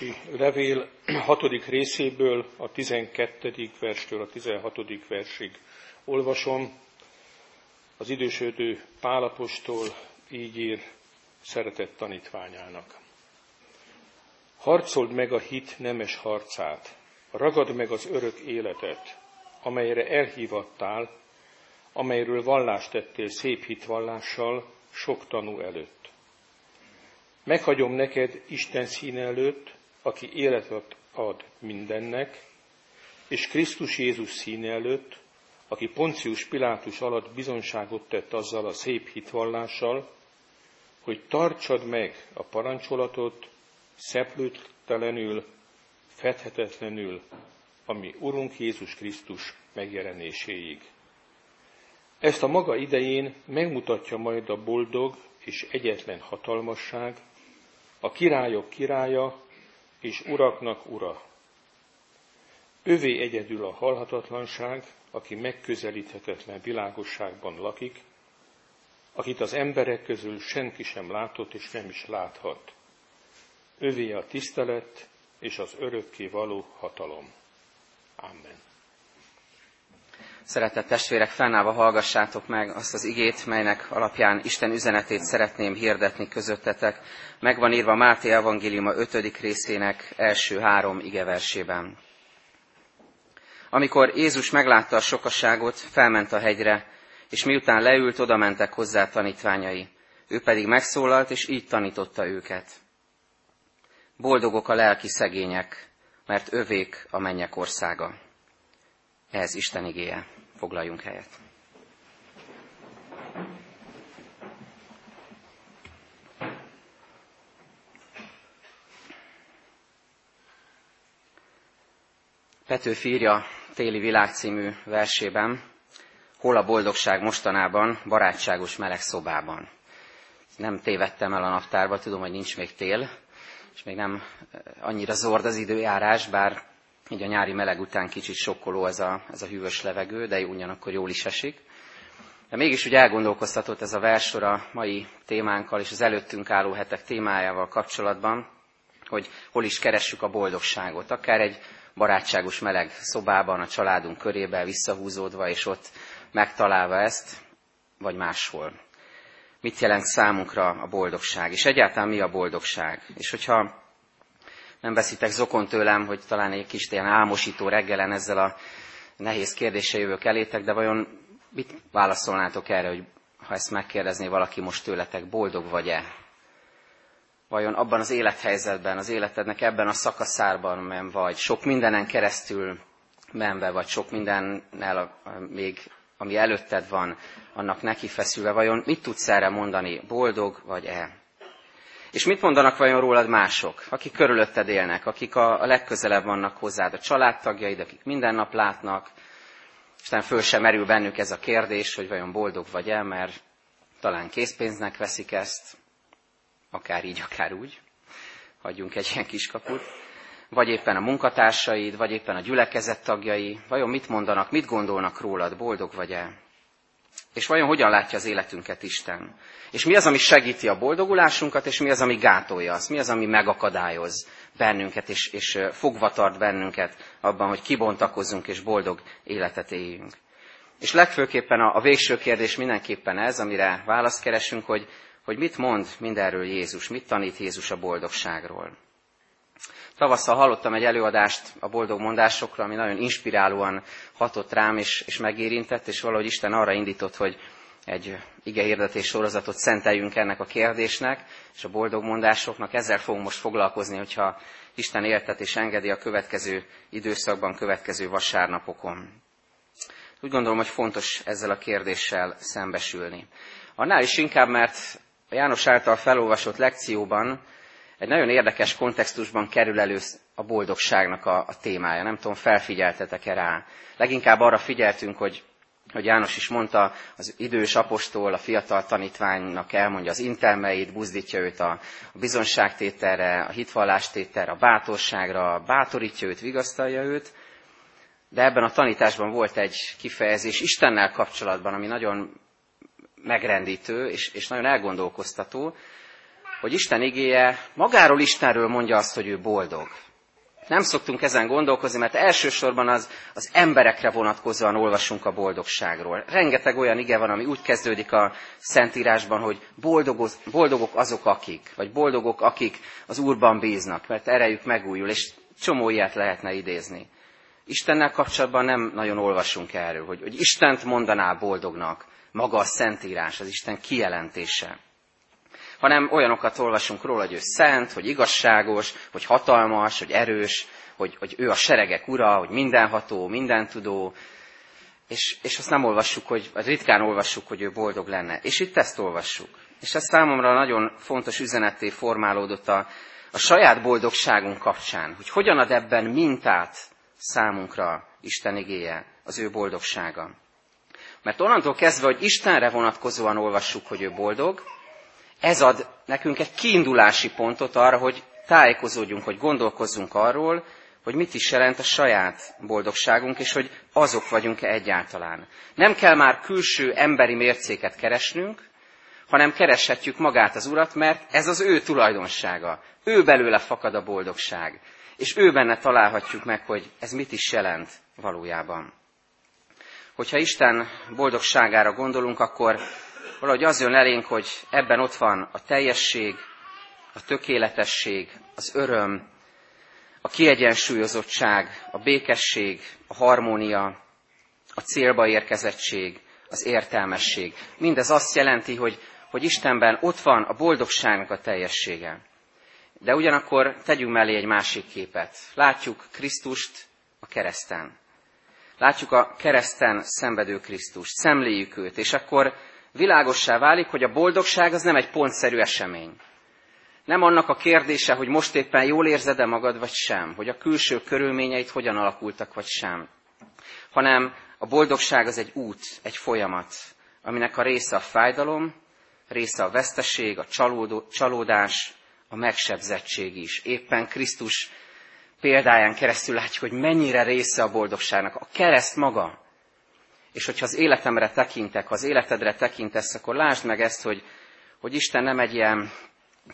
Efézusi levél 6. részéből a 12. verstől a 16. versig olvasom. Az idősödő Pálapostól így ír szeretett tanítványának. Harcold meg a hit nemes harcát, ragad meg az örök életet, amelyre elhívattál, amelyről vallást tettél szép hitvallással sok tanú előtt Meghagyom neked Isten színe előtt, aki életet ad mindennek, és Krisztus Jézus színe előtt, aki Poncius Pilátus alatt bizonságot tett azzal a szép hitvallással, hogy tartsad meg a parancsolatot szeplőttelenül, fedhetetlenül, ami Urunk Jézus Krisztus megjelenéséig. Ezt a maga idején megmutatja majd a boldog és egyetlen hatalmasság, a királyok királya és uraknak ura. Övé egyedül a halhatatlanság, aki megközelíthetetlen világosságban lakik, akit az emberek közül senki sem látott és nem is láthat. Övé a tisztelet és az örökké való hatalom. Amen. Szeretett testvérek, fennállva hallgassátok meg azt az igét, melynek alapján Isten üzenetét szeretném hirdetni közöttetek. Megvan írva Máté evangéliuma 5. részének első három igeversében. Amikor Jézus meglátta a sokaságot, felment a hegyre, és miután leült, oda mentek hozzá tanítványai. Ő pedig megszólalt, és így tanította őket. Boldogok a lelki szegények, mert övék a mennyek országa. Ez Isten igéje. Foglaljunk helyet. Petőfi írja Téli világ című versében, hol a boldogság mostanában, barátságos meleg szobában. Nem tévedtem el a naptárba, tudom, hogy nincs még tél, és még nem annyira zord az időjárás, bár így a nyári meleg után kicsit sokkoló ez a, ez a hűvös levegő, de ugyanakkor jól is esik. De mégis úgy elgondolkoztatott ez a versor a mai témánkkal és az előttünk álló hetek témájával kapcsolatban, hogy hol is keressük a boldogságot. Akár egy barátságos meleg szobában, a családunk körében visszahúzódva, és ott megtalálva ezt, vagy máshol. Mit jelent számunkra a boldogság, és egyáltalán mi a boldogság? És hogyha nem veszitek zokon tőlem, hogy talán egy kis ilyen álmosító reggelen ezzel a nehéz kérdéssel jövök elétek, de vajon mit válaszolnátok erre, hogy ha ezt megkérdezné valaki most tőletek, boldog vagy-e? Vajon abban az élethelyzetben, az életednek ebben a szakaszárban men vagy, sok mindenen keresztül menve, vagy sok mindennel még, ami előtted van, annak neki feszülve, vajon mit tudsz erre mondani, boldog vagy-e? És mit mondanak vajon rólad mások, akik körülötted élnek, akik a, legközelebb vannak hozzád, a családtagjaid, akik minden nap látnak, és föl sem merül bennük ez a kérdés, hogy vajon boldog vagy el, mert talán készpénznek veszik ezt, akár így, akár úgy, hagyjunk egy ilyen kiskaput, vagy éppen a munkatársaid, vagy éppen a gyülekezet tagjai, vajon mit mondanak, mit gondolnak rólad, boldog vagy el? És vajon hogyan látja az életünket Isten? És mi az, ami segíti a boldogulásunkat, és mi az, ami gátolja azt? Mi az, ami megakadályoz bennünket, és, és fogva tart bennünket abban, hogy kibontakozzunk és boldog életet éljünk? És legfőképpen a, a végső kérdés mindenképpen ez, amire választ keresünk, hogy, hogy mit mond mindenről Jézus, mit tanít Jézus a boldogságról. Tavasszal hallottam egy előadást a boldog mondásokra, ami nagyon inspirálóan hatott rám és, és megérintett, és valahogy Isten arra indított, hogy egy igehirdetés sorozatot szenteljünk ennek a kérdésnek, és a boldog mondásoknak. Ezzel fogunk most foglalkozni, hogyha Isten éltet és engedi a következő időszakban, következő vasárnapokon. Úgy gondolom, hogy fontos ezzel a kérdéssel szembesülni. Annál is inkább, mert a János által felolvasott lekcióban egy nagyon érdekes kontextusban kerül elő a boldogságnak a, a témája. Nem tudom, felfigyeltetek-e rá. Leginkább arra figyeltünk, hogy, hogy János is mondta, az idős apostol a fiatal tanítványnak elmondja az intelmeit, buzdítja őt a, bizonságtételre, a hitvallástételre, a bátorságra, bátorítja őt, vigasztalja őt. De ebben a tanításban volt egy kifejezés Istennel kapcsolatban, ami nagyon megrendítő és, és nagyon elgondolkoztató, hogy Isten igéje magáról Istenről mondja azt, hogy ő boldog. Nem szoktunk ezen gondolkozni, mert elsősorban az, az emberekre vonatkozóan olvasunk a boldogságról. Rengeteg olyan ige van, ami úgy kezdődik a Szentírásban, hogy boldogok, boldogok azok, akik, vagy boldogok, akik az Úrban bíznak, mert erejük megújul, és csomó ilyet lehetne idézni. Istennel kapcsolatban nem nagyon olvasunk erről, hogy, hogy Istent mondaná boldognak, maga a Szentírás, az Isten kijelentése hanem olyanokat olvasunk róla, hogy ő szent, hogy igazságos, hogy hatalmas, hogy erős, hogy, hogy ő a seregek ura, hogy mindenható, mindentudó, és, és azt nem olvassuk, hogy, ritkán olvassuk, hogy ő boldog lenne. És itt ezt olvassuk. És ez számomra nagyon fontos üzenetté formálódott a, a saját boldogságunk kapcsán, hogy hogyan ad ebben mintát számunkra Isten igéje, az ő boldogsága. Mert onnantól kezdve, hogy Istenre vonatkozóan olvassuk, hogy ő boldog, ez ad nekünk egy kiindulási pontot arra, hogy tájékozódjunk, hogy gondolkozzunk arról, hogy mit is jelent a saját boldogságunk, és hogy azok vagyunk-e egyáltalán. Nem kell már külső emberi mércéket keresnünk, hanem kereshetjük magát az Urat, mert ez az ő tulajdonsága. Ő belőle fakad a boldogság. És ő benne találhatjuk meg, hogy ez mit is jelent valójában. Hogyha Isten boldogságára gondolunk, akkor valahogy az jön elénk, hogy ebben ott van a teljesség, a tökéletesség, az öröm, a kiegyensúlyozottság, a békesség, a harmónia, a célba érkezettség, az értelmesség. Mindez azt jelenti, hogy, hogy Istenben ott van a boldogságnak a teljessége. De ugyanakkor tegyünk mellé egy másik képet. Látjuk Krisztust a kereszten. Látjuk a kereszten szenvedő Krisztust, szemléljük őt, és akkor világossá válik, hogy a boldogság az nem egy pontszerű esemény. Nem annak a kérdése, hogy most éppen jól érzed-e magad, vagy sem, hogy a külső körülményeit hogyan alakultak, vagy sem, hanem a boldogság az egy út, egy folyamat, aminek a része a fájdalom, része a veszteség, a csalódás, a megsebzettség is. Éppen Krisztus példáján keresztül látjuk, hogy mennyire része a boldogságnak. A kereszt maga és hogyha az életemre tekintek, az életedre tekintesz, akkor lásd meg ezt, hogy, hogy Isten nem egy ilyen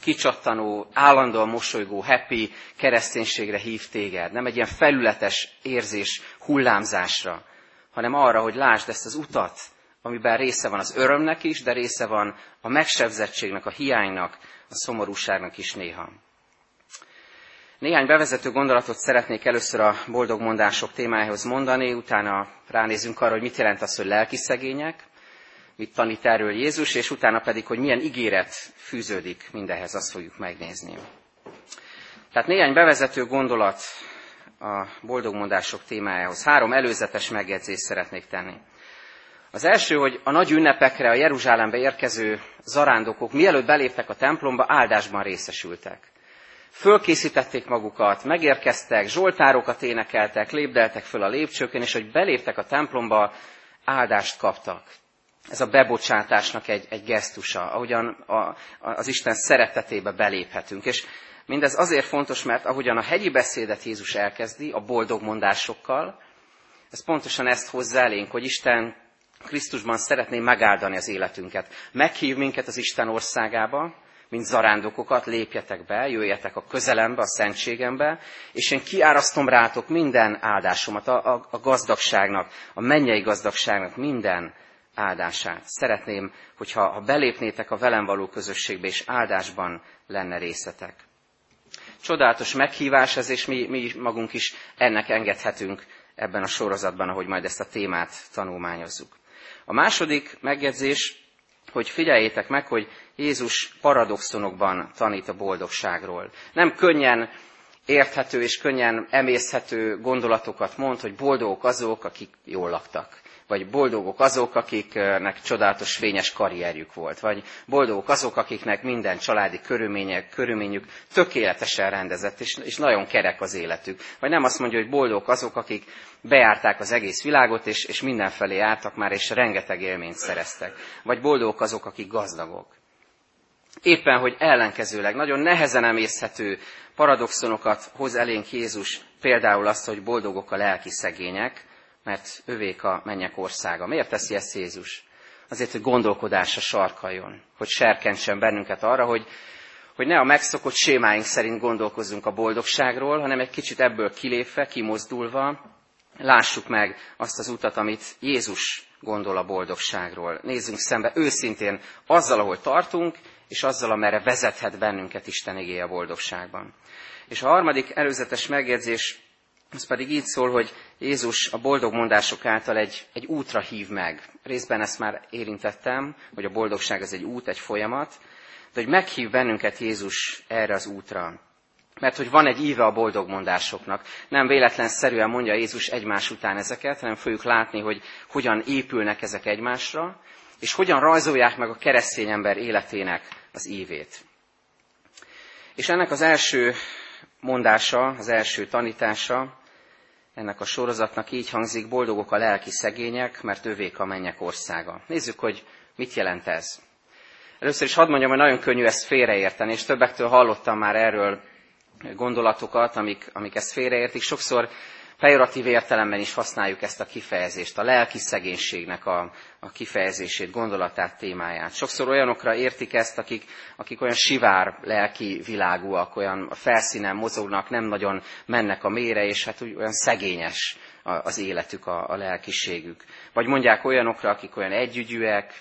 kicsattanó, állandóan mosolygó, happy kereszténységre hív téged, nem egy ilyen felületes érzés hullámzásra, hanem arra, hogy lásd ezt az utat, amiben része van az örömnek is, de része van a megsebzettségnek, a hiánynak, a szomorúságnak is néha. Néhány bevezető gondolatot szeretnék először a boldog mondások témájához mondani, utána ránézünk arra, hogy mit jelent az, hogy lelki szegények, mit tanít erről Jézus, és utána pedig, hogy milyen ígéret fűződik mindenhez, azt fogjuk megnézni. Tehát néhány bevezető gondolat a boldogmondások témájához. Három előzetes megjegyzést szeretnék tenni. Az első, hogy a nagy ünnepekre a Jeruzsálembe érkező zarándokok mielőtt beléptek a templomba, áldásban részesültek fölkészítették magukat, megérkeztek, zsoltárokat énekeltek, lépdeltek föl a lépcsőkön, és hogy beléptek a templomba, áldást kaptak. Ez a bebocsátásnak egy, egy gesztusa, ahogyan a, az Isten szeretetébe beléphetünk. És mindez azért fontos, mert ahogyan a hegyi beszédet Jézus elkezdi, a boldog mondásokkal, ez pontosan ezt hozza elénk, hogy Isten Krisztusban szeretné megáldani az életünket. Meghív minket az Isten országába, mint zarándokokat, lépjetek be, jöjjetek a közelembe, a szentségembe, és én kiárasztom rátok minden áldásomat, a, a, a gazdagságnak, a mennyei gazdagságnak minden áldását. Szeretném, hogyha ha belépnétek a velem való közösségbe, és áldásban lenne részetek. Csodálatos meghívás ez, és mi, mi magunk is ennek engedhetünk ebben a sorozatban, ahogy majd ezt a témát tanulmányozzuk. A második megjegyzés, hogy figyeljétek meg, hogy Jézus paradoxonokban tanít a boldogságról. Nem könnyen érthető és könnyen emészhető gondolatokat mond, hogy boldogok azok, akik jól laktak. Vagy boldogok azok, akiknek csodálatos fényes karrierjük volt. Vagy boldogok azok, akiknek minden családi körülmények, körülményük tökéletesen rendezett, és, és nagyon kerek az életük. Vagy nem azt mondja, hogy boldogok azok, akik bejárták az egész világot, és, és mindenfelé jártak már, és rengeteg élményt szereztek. Vagy boldogok azok, akik gazdagok. Éppen, hogy ellenkezőleg nagyon nehezen emészhető paradoxonokat hoz elénk Jézus, például azt, hogy boldogok a lelki szegények, mert övék a mennyek országa. Miért teszi ezt Jézus? Azért, hogy gondolkodásra sarkaljon, hogy serkentsen bennünket arra, hogy, hogy ne a megszokott sémáink szerint gondolkozzunk a boldogságról, hanem egy kicsit ebből kilépve, kimozdulva, lássuk meg azt az utat, amit Jézus gondol a boldogságról. Nézzünk szembe őszintén azzal, ahol tartunk, és azzal, amerre vezethet bennünket Isten igéje a boldogságban. És a harmadik előzetes megjegyzés, az pedig így szól, hogy Jézus a boldog mondások által egy, egy útra hív meg. Részben ezt már érintettem, hogy a boldogság az egy út, egy folyamat, de hogy meghív bennünket Jézus erre az útra. Mert hogy van egy íve a boldog mondásoknak. Nem véletlenszerűen mondja Jézus egymás után ezeket, hanem fogjuk látni, hogy hogyan épülnek ezek egymásra, és hogyan rajzolják meg a keresztény ember életének az ívét. És ennek az első mondása, az első tanítása, ennek a sorozatnak így hangzik, boldogok a lelki szegények, mert övék a mennyek országa. Nézzük, hogy mit jelent ez. Először is hadd mondjam, hogy nagyon könnyű ezt félreérteni, és többektől hallottam már erről gondolatokat, amik, amik ezt félreértik. Sokszor pejoratív értelemben is használjuk ezt a kifejezést, a lelki szegénységnek a, a kifejezését, gondolatát, témáját. Sokszor olyanokra értik ezt, akik, akik olyan sivár lelki világúak, olyan a felszínen mozognak, nem nagyon mennek a mére, és hát úgy olyan szegényes az életük, a, a lelkiségük. Vagy mondják olyanokra, akik olyan együgyűek,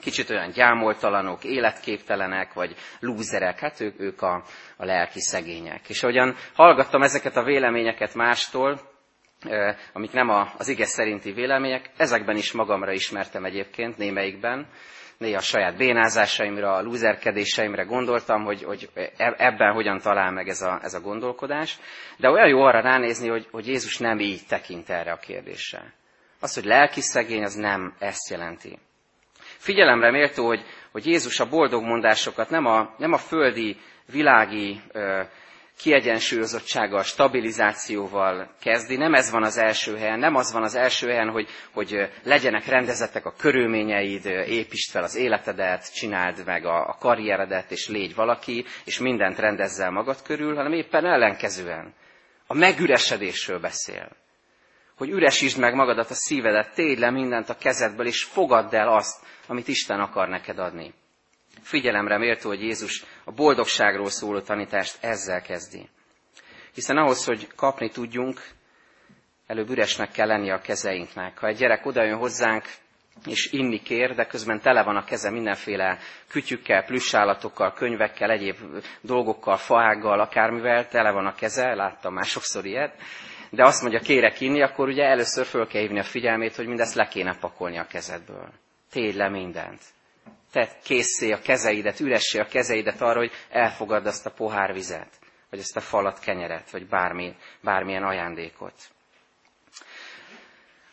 kicsit olyan gyámoltalanok, életképtelenek, vagy lúzerek, hát ők, ők a, a lelki szegények. És ahogyan hallgattam ezeket a véleményeket mástól, amik nem az ige szerinti vélemények, ezekben is magamra ismertem egyébként, némelyikben, néha a saját bénázásaimra, a lúzerkedéseimre gondoltam, hogy, hogy e, ebben hogyan talál meg ez a, ez a gondolkodás. De olyan jó arra ránézni, hogy, hogy Jézus nem így tekint erre a kérdésre. Az, hogy lelki szegény, az nem ezt jelenti. Figyelemre méltó, hogy, hogy Jézus a boldog mondásokat nem a, nem a földi, világi ö, kiegyensúlyozottsággal, stabilizációval kezdi. Nem ez van az első helyen, nem az van az első helyen, hogy, hogy legyenek rendezettek a körülményeid, építsd fel az életedet, csináld meg a, a karrieredet, és légy valaki, és mindent rendezzel magad körül, hanem éppen ellenkezően. A megüresedésről beszél. Hogy üresítsd meg magadat, a szívedet, tégy le mindent a kezedből, és fogadd el azt, amit Isten akar neked adni. Figyelemre méltó, hogy Jézus a boldogságról szóló tanítást ezzel kezdi. Hiszen ahhoz, hogy kapni tudjunk, előbb üresnek kell lenni a kezeinknek. Ha egy gyerek odajön hozzánk, és inni kér, de közben tele van a keze mindenféle kütyükkel, plüssállatokkal, könyvekkel, egyéb dolgokkal, faággal, akármivel, tele van a keze, láttam már sokszor ilyet, de azt mondja, kérek inni, akkor ugye először föl kell hívni a figyelmét, hogy mindezt le kéne pakolni a kezedből. Tégy le mindent te készé a kezeidet, üressé a kezeidet arra, hogy elfogadd azt a pohár vizet, vagy ezt a falat kenyeret, vagy bármi, bármilyen ajándékot.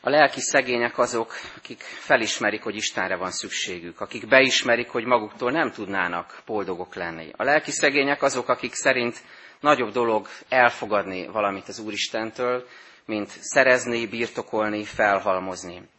A lelki szegények azok, akik felismerik, hogy Istenre van szükségük, akik beismerik, hogy maguktól nem tudnának boldogok lenni. A lelki szegények azok, akik szerint nagyobb dolog elfogadni valamit az Úristentől, mint szerezni, birtokolni, felhalmozni.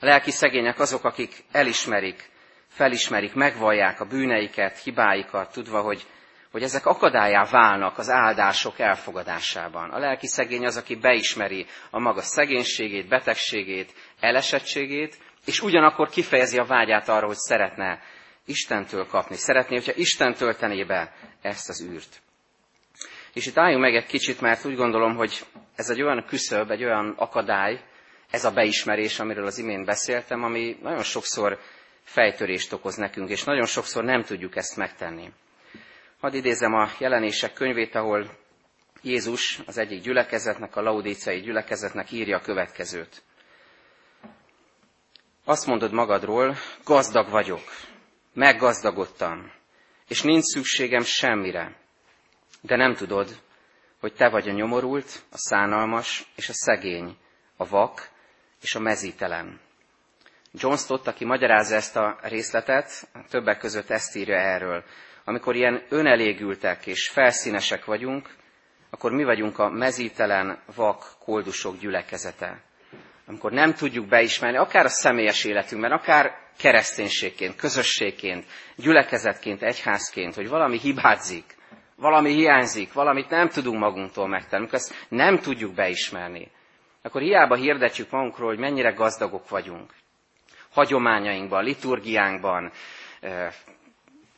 A lelki szegények azok, akik elismerik, felismerik, megvallják a bűneiket, hibáikat, tudva, hogy, hogy ezek akadályá válnak az áldások elfogadásában. A lelki szegény az, aki beismeri a maga szegénységét, betegségét, elesettségét, és ugyanakkor kifejezi a vágyát arra, hogy szeretne Istentől kapni. Szeretné, hogyha Isten töltené be ezt az űrt. És itt álljunk meg egy kicsit, mert úgy gondolom, hogy ez egy olyan küszöb, egy olyan akadály, ez a beismerés, amiről az imént beszéltem, ami nagyon sokszor fejtörést okoz nekünk, és nagyon sokszor nem tudjuk ezt megtenni. Hadd idézem a jelenések könyvét, ahol Jézus az egyik gyülekezetnek, a laudíciai gyülekezetnek írja a következőt. Azt mondod magadról, gazdag vagyok, meggazdagodtam, és nincs szükségem semmire, de nem tudod, hogy te vagy a nyomorult, a szánalmas és a szegény, a vak és a mezítelen. John Stott, aki magyarázza ezt a részletet, többek között ezt írja erről. Amikor ilyen önelégültek és felszínesek vagyunk, akkor mi vagyunk a mezítelen, vak, koldusok gyülekezete. Amikor nem tudjuk beismerni, akár a személyes életünkben, akár kereszténységként, közösségként, gyülekezetként, egyházként, hogy valami hibázik, valami hiányzik, valamit nem tudunk magunktól megtenni, amikor ezt nem tudjuk beismerni, akkor hiába hirdetjük magunkról, hogy mennyire gazdagok vagyunk hagyományainkban, liturgiánkban,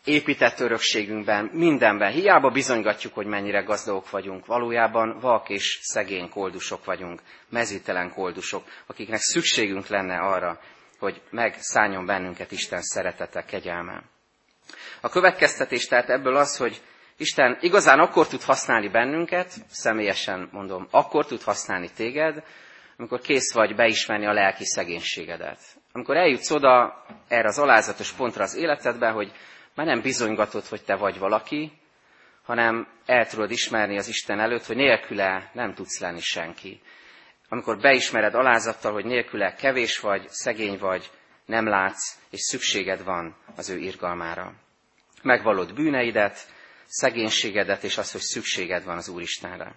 épített örökségünkben, mindenben. Hiába bizonygatjuk, hogy mennyire gazdagok vagyunk. Valójában vak és szegény koldusok vagyunk, mezítelen koldusok, akiknek szükségünk lenne arra, hogy megszálljon bennünket Isten szeretete, kegyelme. A következtetés tehát ebből az, hogy Isten igazán akkor tud használni bennünket, személyesen mondom, akkor tud használni téged, amikor kész vagy beismerni a lelki szegénységedet. Amikor eljutsz oda erre az alázatos pontra az életedben, hogy már nem bizonygatod, hogy te vagy valaki, hanem el tudod ismerni az Isten előtt, hogy nélküle nem tudsz lenni senki. Amikor beismered alázattal, hogy nélküle kevés vagy, szegény vagy, nem látsz, és szükséged van az ő irgalmára. Megvalod bűneidet, szegénységedet, és azt, hogy szükséged van az Úristenre.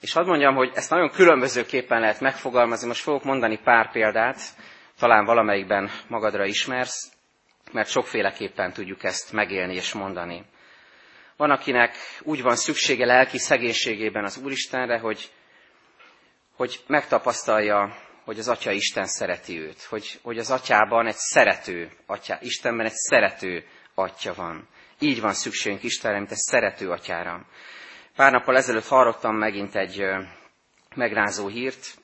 És hadd mondjam, hogy ezt nagyon különbözőképpen lehet megfogalmazni. Most fogok mondani pár példát, talán valamelyikben magadra ismersz, mert sokféleképpen tudjuk ezt megélni és mondani. Van, akinek úgy van szüksége lelki szegénységében az Úristenre, hogy, hogy megtapasztalja, hogy az Atya Isten szereti őt, hogy, hogy az Atyában egy szerető Atya, Istenben egy szerető Atya van. Így van szükségünk Istenre, mint egy szerető Atyára. Pár nappal ezelőtt hallottam megint egy megrázó hírt,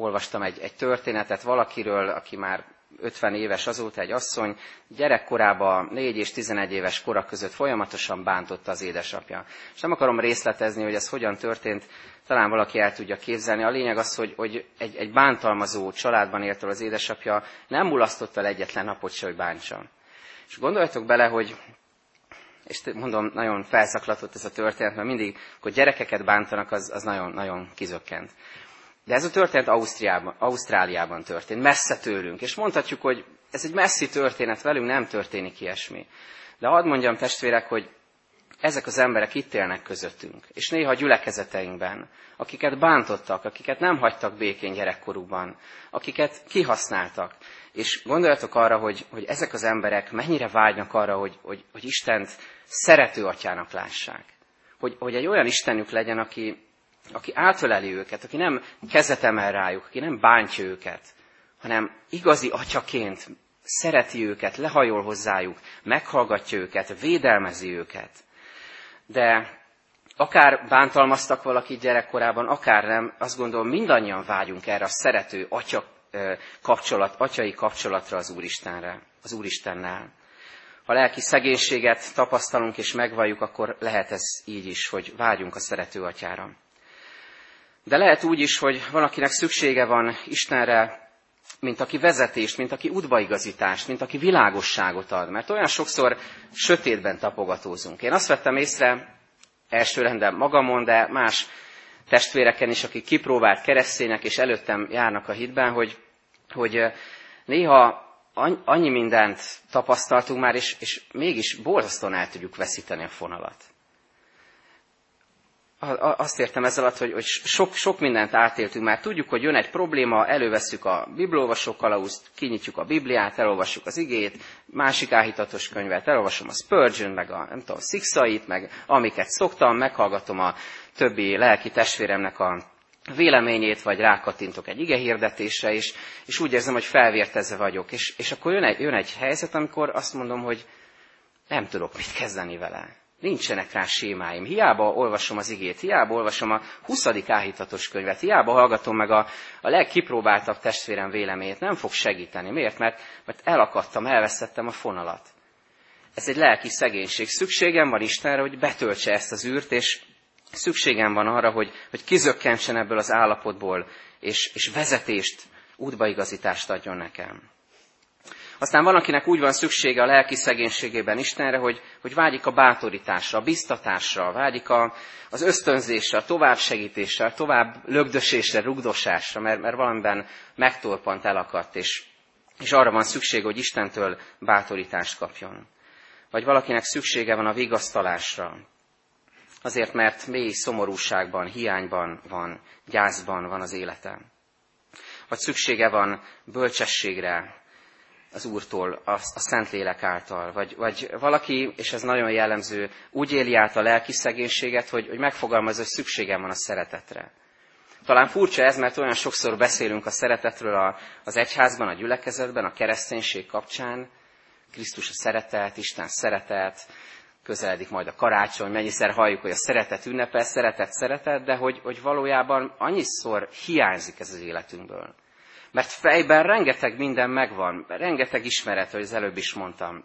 olvastam egy, egy történetet valakiről, aki már 50 éves azóta egy asszony, gyerekkorában 4 és 11 éves kora között folyamatosan bántotta az édesapja. És nem akarom részletezni, hogy ez hogyan történt, talán valaki el tudja képzelni. A lényeg az, hogy, hogy egy, egy bántalmazó családban élt az édesapja, nem mulasztotta el egyetlen napot se, hogy bántsa. És gondoljatok bele, hogy és mondom, nagyon felszaklatott ez a történet, mert mindig, hogy gyerekeket bántanak, az, az nagyon, nagyon kizökkent. De ez a történet Ausztriában, Ausztráliában történt, messze tőlünk. És mondhatjuk, hogy ez egy messzi történet, velünk nem történik ilyesmi. De hadd mondjam testvérek, hogy ezek az emberek itt élnek közöttünk, és néha a gyülekezeteinkben, akiket bántottak, akiket nem hagytak békén gyerekkorukban, akiket kihasználtak. És gondoljatok arra, hogy, hogy ezek az emberek mennyire vágynak arra, hogy, hogy, hogy Istent szerető atyának lássák. Hogy, hogy egy olyan Istenük legyen, aki, aki átöleli őket, aki nem kezet emel rájuk, aki nem bántja őket, hanem igazi atyaként szereti őket, lehajol hozzájuk, meghallgatja őket, védelmezi őket. De akár bántalmaztak valakit gyerekkorában, akár nem, azt gondolom mindannyian vágyunk erre a szerető atya kapcsolat, atyai kapcsolatra az Úristenre, az Úristennel. Ha lelki szegénységet tapasztalunk és megvalljuk, akkor lehet ez így is, hogy vágyunk a szerető atyára. De lehet úgy is, hogy valakinek szüksége van Istenre, mint aki vezetést, mint aki udvaigazítást, mint aki világosságot ad. Mert olyan sokszor sötétben tapogatózunk. Én azt vettem észre, első rendben magamon, de más testvéreken is, akik kipróbált keresztények, és előttem járnak a hitben, hogy, hogy néha annyi mindent tapasztaltunk már, és, és mégis borzasztóan el tudjuk veszíteni a fonalat azt értem ezzel alatt, hogy, hogy sok, sok mindent átéltünk már. Tudjuk, hogy jön egy probléma, elővesszük a bibliolvasó kalauzt, kinyitjuk a Bibliát, elolvassuk az igét, másik áhítatos könyvet, elolvasom a Spurgeon, meg a, nem tudom, Sixait, meg amiket szoktam, meghallgatom a többi lelki testvéremnek a véleményét, vagy rákattintok egy ige hirdetésre, és, és úgy érzem, hogy felvértezve vagyok. És, és akkor jön egy, jön egy helyzet, amikor azt mondom, hogy nem tudok mit kezdeni vele Nincsenek rá sémáim. Hiába olvasom az igét, hiába olvasom a 20. áhítatos könyvet, hiába hallgatom meg a, a legkipróbáltabb testvérem véleményét. Nem fog segíteni. Miért? Mert, mert elakadtam, elveszettem a fonalat. Ez egy lelki szegénység. Szükségem van Istenre, hogy betöltse ezt az űrt, és szükségem van arra, hogy, hogy kizökkentsen ebből az állapotból, és, és vezetést, útbaigazítást adjon nekem. Aztán van, akinek úgy van szüksége a lelki szegénységében Istenre, hogy, hogy vágyik a bátorításra, a biztatásra, vágyik a, az ösztönzésre, a továbbsegítésre, a tovább lögdösésre, rugdosásra, mert, mert valamiben megtorpant, elakadt, és, és arra van szüksége, hogy Istentől bátorítást kapjon. Vagy valakinek szüksége van a vigasztalásra, azért, mert mély szomorúságban, hiányban van, gyászban van az élete. Vagy szüksége van bölcsességre, az Úrtól, a, a Szentlélek által. Vagy, vagy valaki, és ez nagyon jellemző, úgy éli át a lelki szegénységet, hogy, hogy megfogalmazza, hogy szükségem van a szeretetre. Talán furcsa ez, mert olyan sokszor beszélünk a szeretetről a, az egyházban, a gyülekezetben, a kereszténység kapcsán, Krisztus a szeretet, Isten szeretet, közeledik majd a karácsony, mennyiszer halljuk, hogy a szeretet ünnepel, szeretet, szeretet, de hogy, hogy valójában annyiszor hiányzik ez az életünkből. Mert fejben rengeteg minden megvan, rengeteg ismeret, hogy az előbb is mondtam.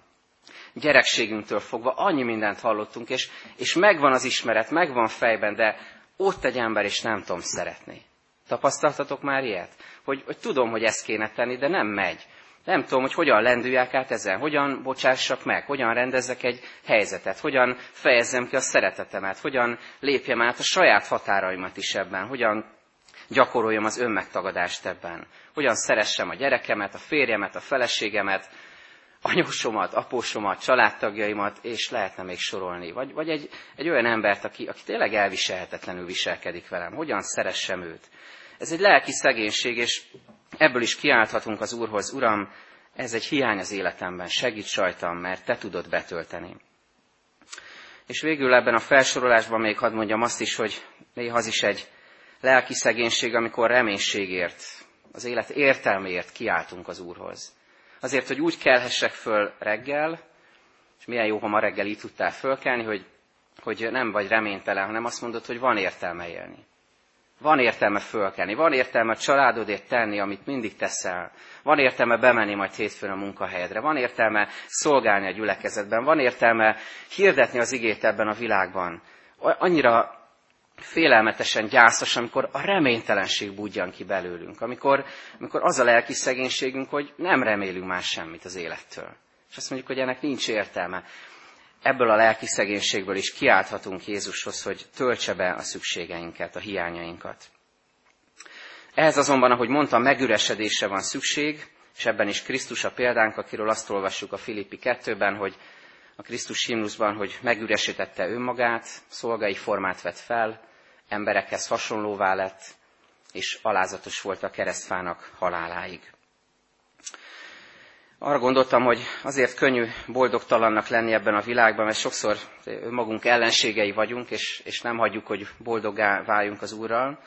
Gyerekségünktől fogva annyi mindent hallottunk, és, és megvan az ismeret, megvan fejben, de ott egy ember, és nem tudom szeretni. Tapasztaltatok már ilyet? Hogy, hogy tudom, hogy ezt kéne tenni, de nem megy. Nem tudom, hogy hogyan lendüljek át ezen, hogyan bocsássak meg, hogyan rendezzek egy helyzetet, hogyan fejezzem ki a szeretetemet, hogyan lépjem át a saját határaimat is ebben, hogyan gyakoroljam az önmegtagadást ebben, hogyan szeressem a gyerekemet, a férjemet, a feleségemet, anyósomat, apósomat, családtagjaimat, és lehetne még sorolni. Vagy, vagy egy, egy olyan embert, aki, aki tényleg elviselhetetlenül viselkedik velem. Hogyan szeressem őt? Ez egy lelki szegénység, és ebből is kiálthatunk az Úrhoz, Uram, ez egy hiány az életemben, segíts rajtam, mert Te tudod betölteni. És végül ebben a felsorolásban még hadd mondjam azt is, hogy néha az is egy lelki szegénység, amikor reménységért, az élet értelméért kiáltunk az Úrhoz. Azért, hogy úgy kelhessek föl reggel, és milyen jó, ha ma reggel így tudtál fölkelni, hogy, hogy nem vagy reménytelen, hanem azt mondod, hogy van értelme élni. Van értelme fölkelni, van értelme a családodért tenni, amit mindig teszel. Van értelme bemenni majd hétfőn a munkahelyedre. Van értelme szolgálni a gyülekezetben. Van értelme hirdetni az igét ebben a világban. Annyira félelmetesen gyászos, amikor a reménytelenség budjan ki belőlünk. Amikor, amikor az a lelki szegénységünk, hogy nem remélünk más semmit az élettől. És azt mondjuk, hogy ennek nincs értelme ebből a lelki szegénységből is kiálthatunk Jézushoz, hogy töltse be a szükségeinket, a hiányainkat. Ehhez azonban, ahogy mondtam, megüresedésre van szükség, és ebben is Krisztus a példánk, akiről azt olvassuk a Filippi 2-ben, hogy a Krisztus himnuszban, hogy megüresítette önmagát, szolgai formát vett fel, emberekhez hasonlóvá lett, és alázatos volt a keresztfának haláláig. Arra gondoltam, hogy azért könnyű boldogtalannak lenni ebben a világban, mert sokszor magunk ellenségei vagyunk, és, és nem hagyjuk, hogy boldoggá váljunk az Úrral.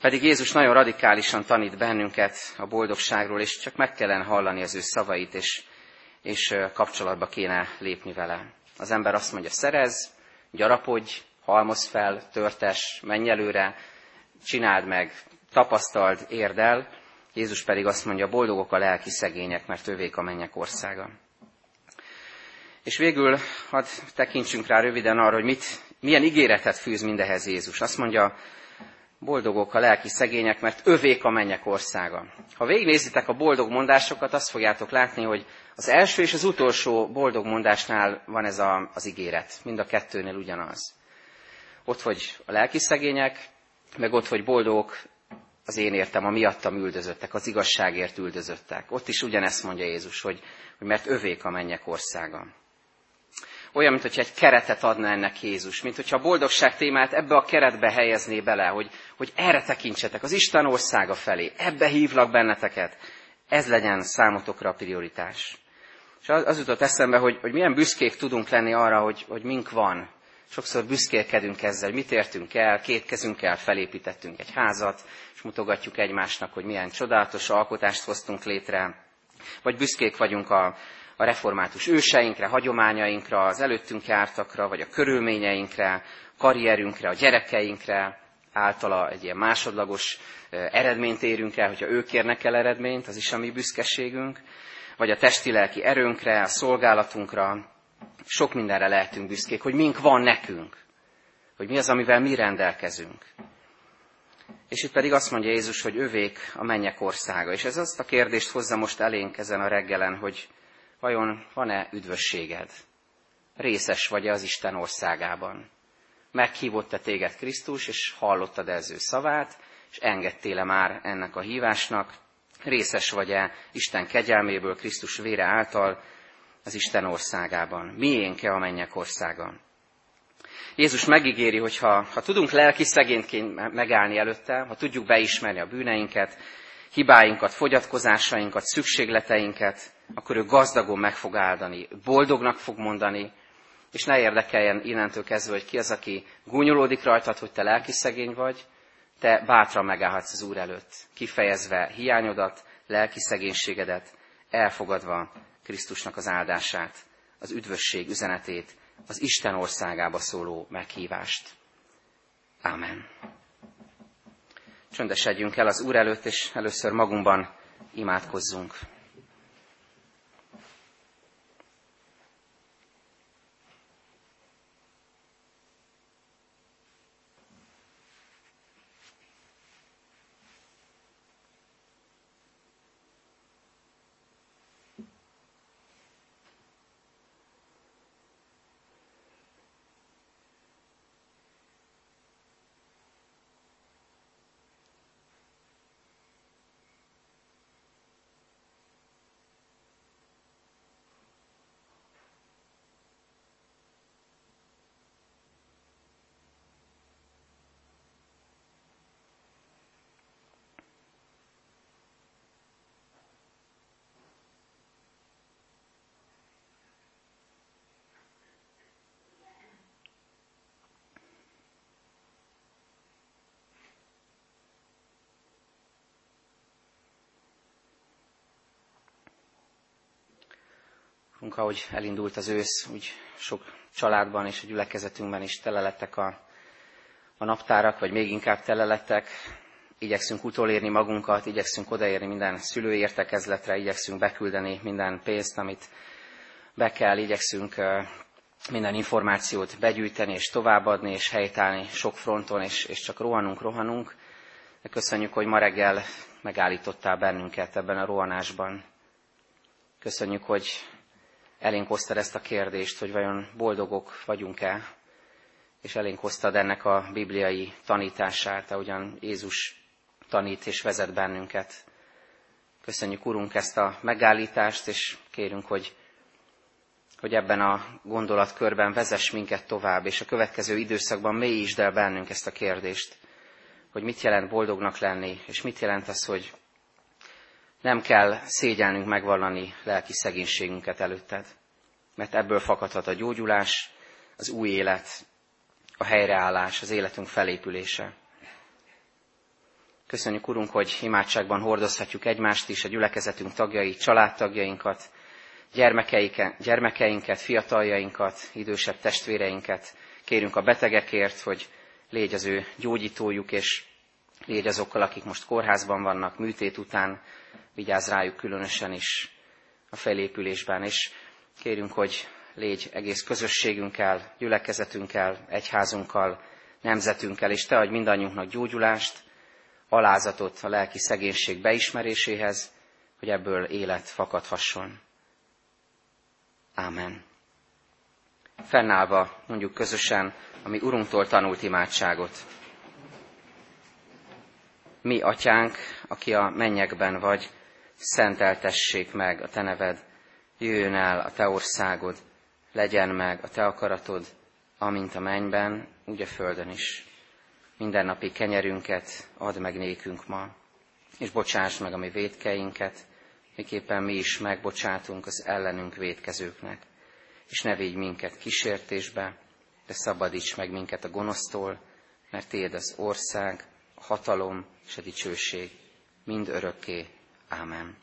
Pedig Jézus nagyon radikálisan tanít bennünket a boldogságról, és csak meg kellene hallani az ő szavait, és, és kapcsolatba kéne lépni vele. Az ember azt mondja, szerez, gyarapodj, halmoz fel, törtes, menj előre, csináld meg, tapasztald, érd el, Jézus pedig azt mondja, boldogok a lelki szegények, mert ővék a mennyek országa. És végül hadd tekintsünk rá röviden arra, hogy mit, milyen ígéretet fűz mindehez Jézus. Azt mondja, boldogok a lelki szegények, mert övék a mennyek országa. Ha végignézitek a boldog mondásokat, azt fogjátok látni, hogy az első és az utolsó boldog mondásnál van ez a, az ígéret. Mind a kettőnél ugyanaz. Ott, hogy a lelki szegények, meg ott, hogy boldogok az én értem, a miattam üldözöttek, az igazságért üldözöttek. Ott is ugyanezt mondja Jézus, hogy, hogy mert övék a mennyek országa. Olyan, mint egy keretet adna ennek Jézus, mint hogyha a boldogság témát ebbe a keretbe helyezné bele, hogy, hogy erre tekintsetek, az Isten országa felé, ebbe hívlak benneteket, ez legyen számotokra a prioritás. És az, az jutott eszembe, hogy, hogy milyen büszkék tudunk lenni arra, hogy, hogy mink van, Sokszor büszkélkedünk ezzel, hogy mit értünk el, két kezünkkel felépítettünk egy házat, és mutogatjuk egymásnak, hogy milyen csodálatos alkotást hoztunk létre. Vagy büszkék vagyunk a, a református őseinkre, hagyományainkra, az előttünk jártakra, vagy a körülményeinkre, karrierünkre, a gyerekeinkre, általa egy ilyen másodlagos eredményt érünk el, hogyha ők érnek el eredményt, az is a mi büszkeségünk, vagy a testi-lelki erőnkre, a szolgálatunkra, sok mindenre lehetünk büszkék, hogy mink van nekünk, hogy mi az, amivel mi rendelkezünk. És itt pedig azt mondja Jézus, hogy övék a mennyek országa. És ez azt a kérdést hozza most elénk ezen a reggelen, hogy vajon van-e üdvösséged? Részes vagy-e az Isten országában? Meghívott-e téged Krisztus, és hallottad -e az ő szavát, és engedtél-e már ennek a hívásnak? Részes vagy-e Isten kegyelméből, Krisztus vére által, az Isten országában. Miénk-e a mennyek országa? Jézus megígéri, hogy ha, ha tudunk lelki szegényként megállni előtte, ha tudjuk beismerni a bűneinket, hibáinkat, fogyatkozásainkat, szükségleteinket, akkor ő gazdagon meg fog áldani, boldognak fog mondani, és ne érdekeljen innentől kezdve, hogy ki az, aki gúnyolódik rajtad, hogy te lelki szegény vagy, te bátran megállhatsz az Úr előtt, kifejezve hiányodat, lelki szegénységedet, elfogadva Krisztusnak az áldását, az üdvösség üzenetét, az Isten országába szóló meghívást. Ámen. Csöndesedjünk el az Úr előtt, és először magunkban imádkozzunk. Urunk, ahogy elindult az ősz, úgy sok családban és a gyülekezetünkben is tele lettek a, a naptárak, vagy még inkább tele lettek. Igyekszünk utolérni magunkat, igyekszünk odaérni minden szülői értekezletre, igyekszünk beküldeni minden pénzt, amit be kell, igyekszünk minden információt begyűjteni és továbbadni, és helytállni sok fronton, és, és csak rohanunk, rohanunk. De köszönjük, hogy ma reggel megállítottál bennünket ebben a rohanásban. Köszönjük, hogy elénk hoztad ezt a kérdést, hogy vajon boldogok vagyunk-e, és elénk hoztad ennek a bibliai tanítását, ahogyan Jézus tanít és vezet bennünket. Köszönjük, Urunk, ezt a megállítást, és kérünk, hogy, hogy ebben a gondolatkörben vezess minket tovább, és a következő időszakban mélyítsd el bennünk ezt a kérdést, hogy mit jelent boldognak lenni, és mit jelent az, hogy nem kell szégyelnünk megvallani lelki szegénységünket előtted, mert ebből fakadhat a gyógyulás, az új élet, a helyreállás, az életünk felépülése. Köszönjük, Urunk, hogy imádságban hordozhatjuk egymást is, a gyülekezetünk tagjai, családtagjainkat, gyermekeinket, fiataljainkat, idősebb testvéreinket. Kérünk a betegekért, hogy légy az ő gyógyítójuk, és légy azokkal, akik most kórházban vannak, műtét után, vigyázz rájuk különösen is a felépülésben, és kérünk, hogy légy egész közösségünkkel, gyülekezetünkkel, egyházunkkal, nemzetünkkel, és te adj mindannyiunknak gyógyulást, alázatot a lelki szegénység beismeréséhez, hogy ebből élet fakadhasson. Ámen. Fennállva mondjuk közösen a mi Urunktól tanult imádságot. Mi, Atyánk, aki a mennyekben vagy, szenteltessék meg a te neved, jöjjön el a te országod, legyen meg a te akaratod, amint a mennyben, úgy a földön is. Mindennapi kenyerünket add meg nékünk ma, és bocsáss meg a mi védkeinket, miképpen mi is megbocsátunk az ellenünk védkezőknek. És ne védj minket kísértésbe, de szabadíts meg minket a gonosztól, mert Téd az ország, a hatalom és a dicsőség mind örökké. Amen.